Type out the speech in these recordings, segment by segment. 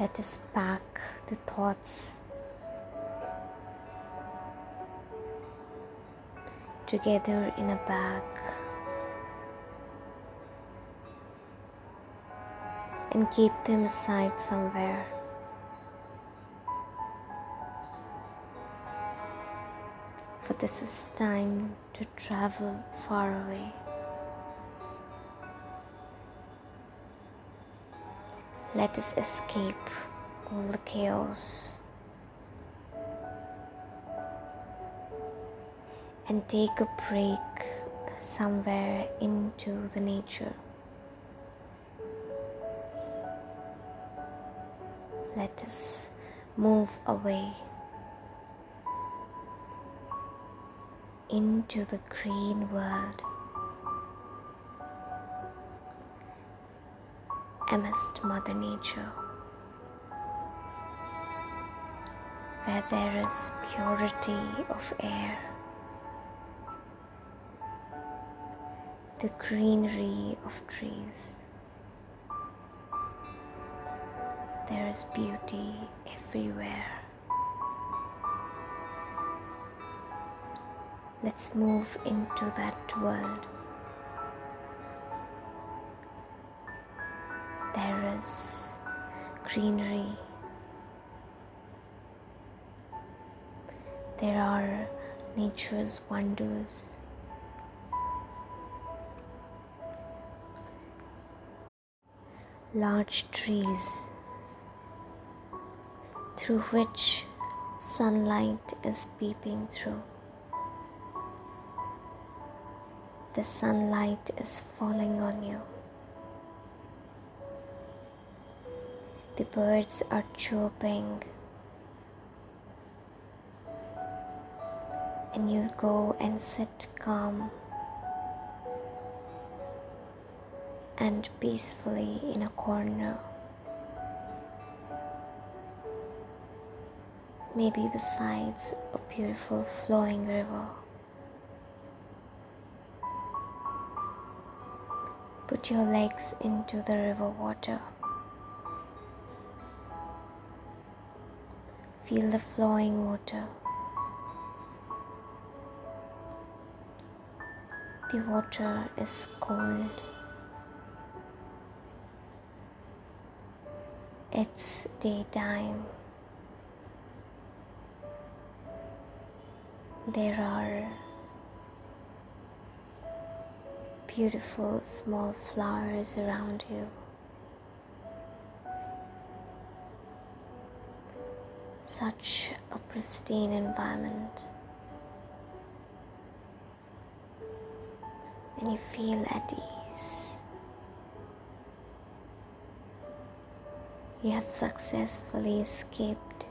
Let us pack the thoughts together in a bag and keep them aside somewhere. For this is time to travel far away. Let us escape all the chaos and take a break somewhere into the nature. Let us move away into the green world amidst Mother Nature, where there is purity of air, the greenery of trees. There is beauty everywhere. Let's move into that world. There is greenery. There are nature's wonders. Large trees through which sunlight is peeping through. The sunlight is falling on you. The birds are chirping, and you go and sit calm and peacefully in a corner. maybe besides a beautiful flowing river. Put your legs into the river water. Feel the flowing water. The water is cold. It's daytime. There are beautiful small flowers around you. Such a pristine environment. And you feel at ease. You have successfully escaped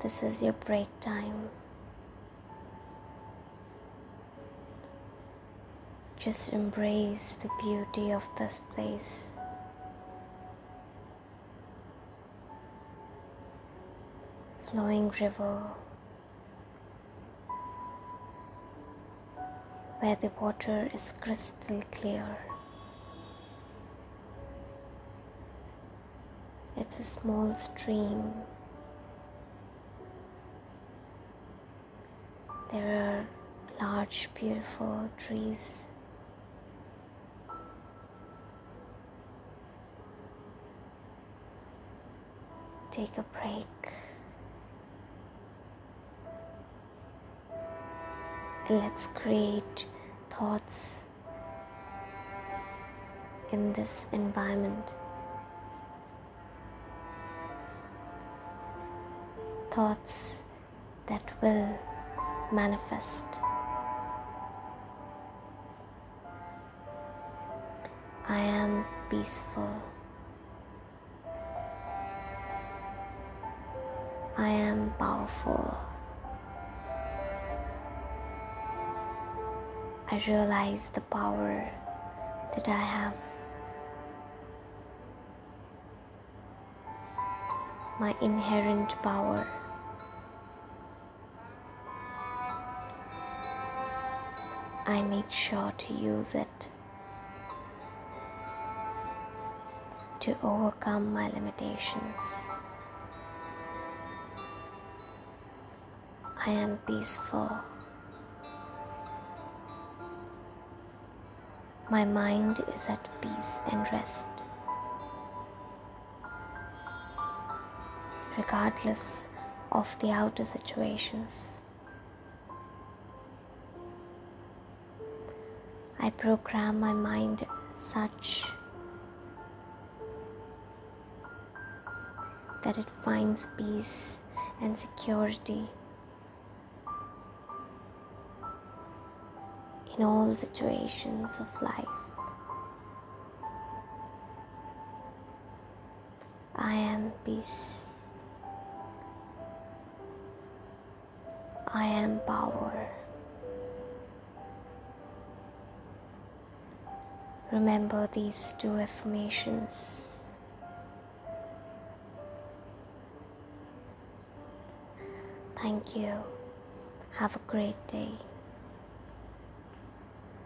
This is your break time. Just embrace the beauty of this place. Flowing river where the water is crystal clear. It's a small stream There are large, beautiful trees. Take a break let's create thoughts in this environment. Thoughts that will manifest. I am peaceful. I am powerful. I realize the power that I have. My inherent power. I make sure to use it. to overcome my limitations. I am peaceful. My mind is at peace and rest. Regardless of the outer situations, I program my mind such that it finds peace and security in all situations of life. I am peace. I am power. Remember these two affirmations. Thank you. Have a great day.